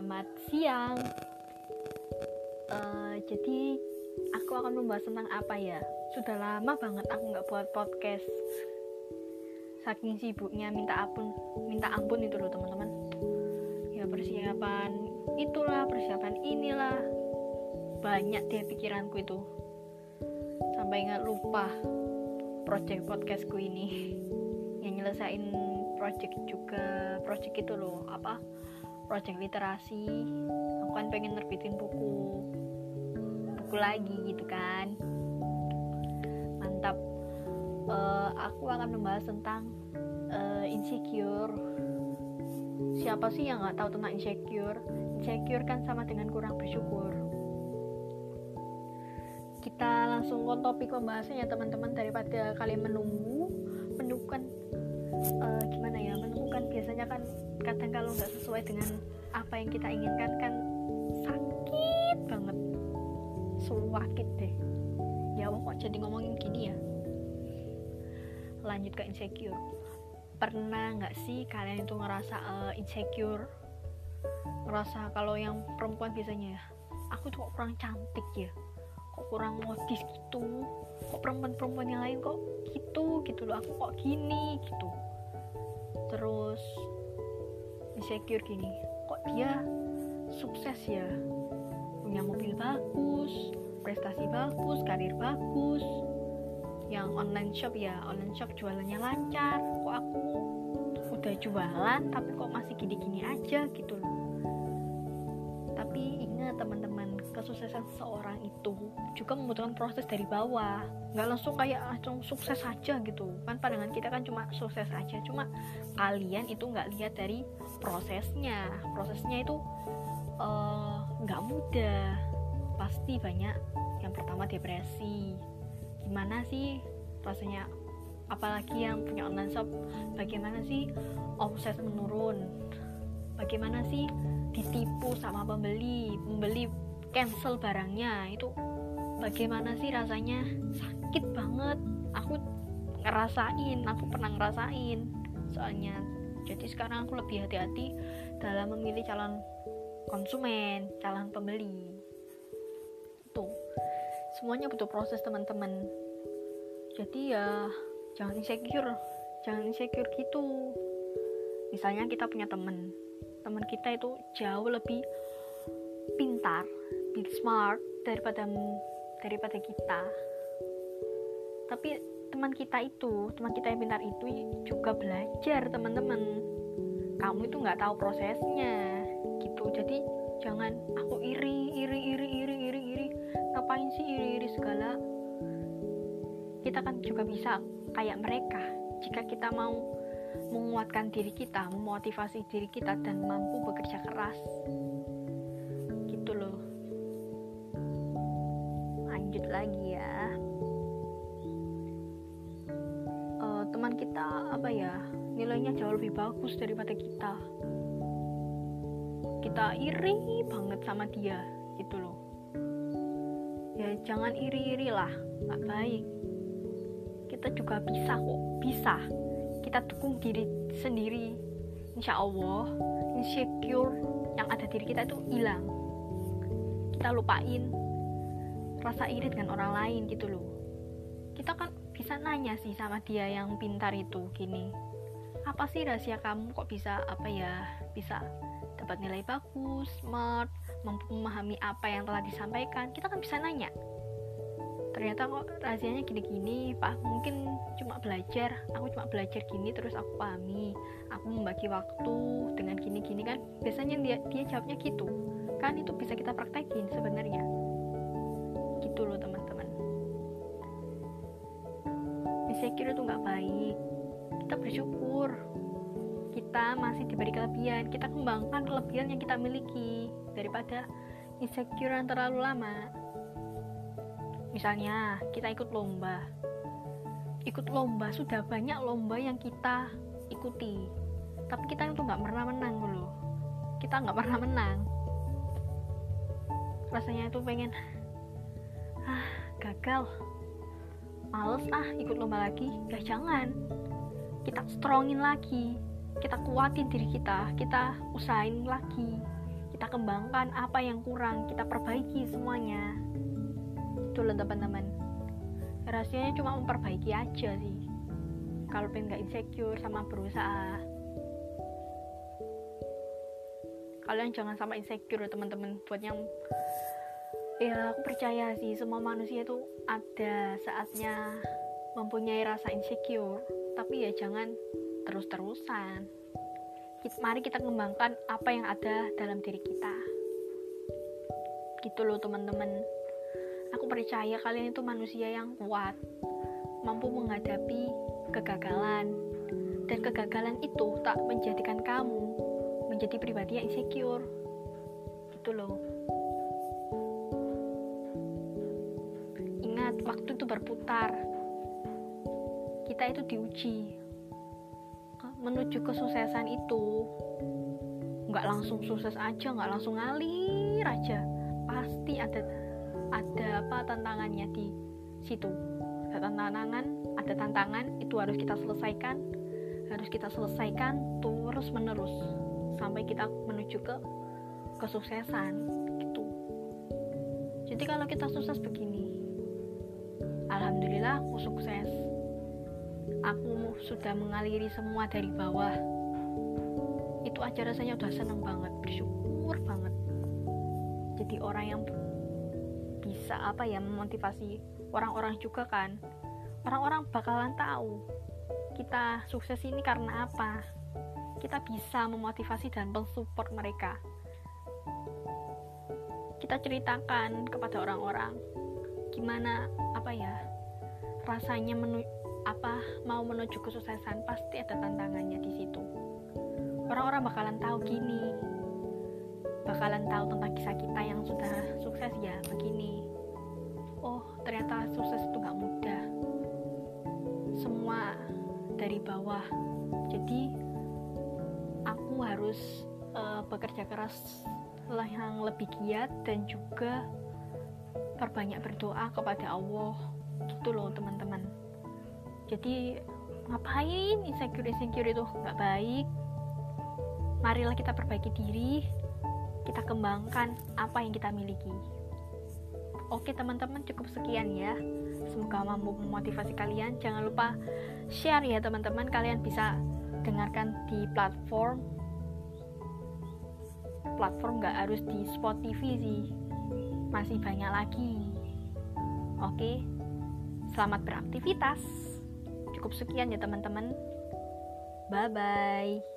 Selamat siang. Uh, jadi aku akan membahas tentang apa ya? Sudah lama banget aku nggak buat podcast. Saking sibuknya minta ampun, minta ampun itu loh teman-teman. Ya persiapan itulah, persiapan inilah. Banyak deh pikiranku itu. Sampai nggak lupa project podcastku ini yang nyelesain project juga project itu loh apa project literasi aku kan pengen nerbitin buku. Buku lagi gitu kan. Mantap. Uh, aku akan membahas tentang uh, insecure. Siapa sih yang nggak tahu tentang insecure? Insecure kan sama dengan kurang bersyukur. Kita langsung ke topik pembahasannya teman-teman. Daripada kalian menunggu menunggukan uh, gimana ya menemukan biasanya kan kadang kalau nggak sesuai dengan apa yang kita inginkan kan sakit banget. Sakit deh. Ya kok jadi ngomongin gini ya? Lanjut ke insecure. Pernah nggak sih kalian itu ngerasa uh, insecure? Ngerasa kalau yang perempuan biasanya ya aku tuh kok kurang cantik ya? Kok kurang modis gitu? Kok perempuan-perempuan yang lain kok gitu gitu loh. Aku kok gini gitu terus insecure gini. Kok dia sukses ya? Punya mobil bagus prestasi bagus karir bagus. Yang online shop ya online shop jualannya lancar. Kok aku udah jualan tapi kok masih gini-gini aja gitu loh tapi ingat teman-teman kesuksesan seseorang itu juga membutuhkan proses dari bawah. Nggak langsung kayak langsung sukses saja gitu. Kan pandangan kita kan cuma sukses aja. Cuma kalian itu nggak lihat dari prosesnya. Prosesnya itu eh, nggak mudah. Pasti banyak yang pertama depresi. Gimana sih rasanya? Apalagi yang punya online shop bagaimana sih omset menurun? Bagaimana sih ditipu sama pembeli pembeli cancel barangnya. Itu bagaimana sih rasanya? Sakit banget. Aku ngerasain aku pernah ngerasain. Soalnya jadi sekarang aku lebih hati-hati dalam memilih calon konsumen calon pembeli. Tuh semuanya butuh proses teman-teman. Jadi ya jangan insecure. Jangan insecure gitu. Misalnya kita punya temen teman kita itu jauh lebih pintar, lebih smart daripada daripada kita. Tapi teman kita itu, teman kita yang pintar itu juga belajar teman-teman. Kamu itu nggak tahu prosesnya, gitu. Jadi jangan aku iri, iri, iri, iri, iri, iri. Ngapain sih iri, iri segala? Kita kan juga bisa kayak mereka jika kita mau menguatkan diri kita, memotivasi diri kita dan mampu bekerja keras. Gitu loh. Lanjut lagi ya. Uh, teman kita apa ya? Nilainya jauh lebih bagus daripada kita. Kita iri banget sama dia, gitu loh. Ya jangan iri-iri lah, nggak baik. Kita juga bisa kok, bisa kita dukung diri sendiri. Insya Allah insecure yang ada diri kita itu hilang. Kita lupain rasa iri dengan orang lain gitu loh. Kita kan bisa nanya sih sama dia yang pintar itu gini apa sih rahasia kamu? Kok bisa apa ya bisa dapat nilai bagus smart mampu memahami apa yang telah disampaikan? Kita kan bisa nanya ternyata kok rahasianya gini-gini pak. Mungkin cuma belajar aku cuma belajar gini terus aku pahami aku membagi waktu dengan gini-gini kan. Biasanya dia dia jawabnya gitu. Kan itu bisa kita praktekin sebenarnya. Gitu loh teman-teman. Insecure itu nggak baik. Kita bersyukur kita masih diberi kelebihan. Kita kembangkan kelebihan yang kita miliki daripada insecure yang terlalu lama misalnya kita ikut lomba. Ikut lomba sudah banyak lomba yang kita ikuti. Tapi kita itu nggak pernah menang dulu kita nggak pernah menang. Rasanya itu pengen ah gagal. Males ah ikut lomba lagi. Ya jangan. Kita strongin lagi. Kita kuatin diri kita. Kita usahain lagi. Kita kembangkan apa yang kurang. Kita perbaiki semuanya itu loh teman-teman. Rahasianya cuma memperbaiki aja sih. Kalau pengen gak insecure sama berusaha. Kalian jangan sampai insecure teman-teman buat yang ya aku percaya sih semua manusia itu ada saatnya mempunyai rasa insecure. Tapi ya jangan terus-terusan. Mari kita kembangkan apa yang ada dalam diri kita. Gitu loh teman-teman aku percaya kalian itu manusia yang kuat mampu menghadapi kegagalan. Dan kegagalan itu tak menjadikan kamu menjadi pribadi yang insecure. Gitu loh. Ingat waktu itu berputar. Kita itu diuji. Menuju kesuksesan itu. Nggak langsung sukses aja nggak langsung ngalir aja. Pasti ada ada apa tantangannya di situ? Ada tantangan ada tantangan itu harus kita selesaikan. Harus kita selesaikan terus menerus sampai kita menuju ke kesuksesan gitu. Jadi kalau kita sukses begini alhamdulillah aku sukses. Aku sudah mengaliri semua dari bawah. Itu aja rasanya udah seneng banget bersyukur banget. Jadi orang yang bisa apa ya memotivasi orang-orang juga kan. Orang-orang bakalan tahu kita sukses ini karena apa. Kita bisa memotivasi dan mensupport mereka. Kita ceritakan kepada orang-orang gimana apa ya rasanya menu apa mau menuju kesuksesan pasti ada tantangannya di situ. Orang-orang bakalan tahu gini. Bakalan tahu tentang kisah kita yang sudah sukses ya begini oh ternyata sukses itu gak mudah. Semua dari bawah. Jadi aku harus uh, bekerja keras yang lebih giat dan juga perbanyak berdoa kepada Allah. Gitu loh teman-teman. Jadi ngapain insecure insecure itu? Nggak baik. Marilah kita perbaiki diri. Kita kembangkan apa yang kita miliki oke teman-teman cukup sekian ya. Semoga mampu memotivasi kalian. Jangan lupa share ya teman-teman. Kalian bisa dengarkan di platform. Platform nggak harus di Spotify sih. Masih banyak lagi. Oke selamat beraktivitas. Cukup sekian ya teman-teman. Bye bye.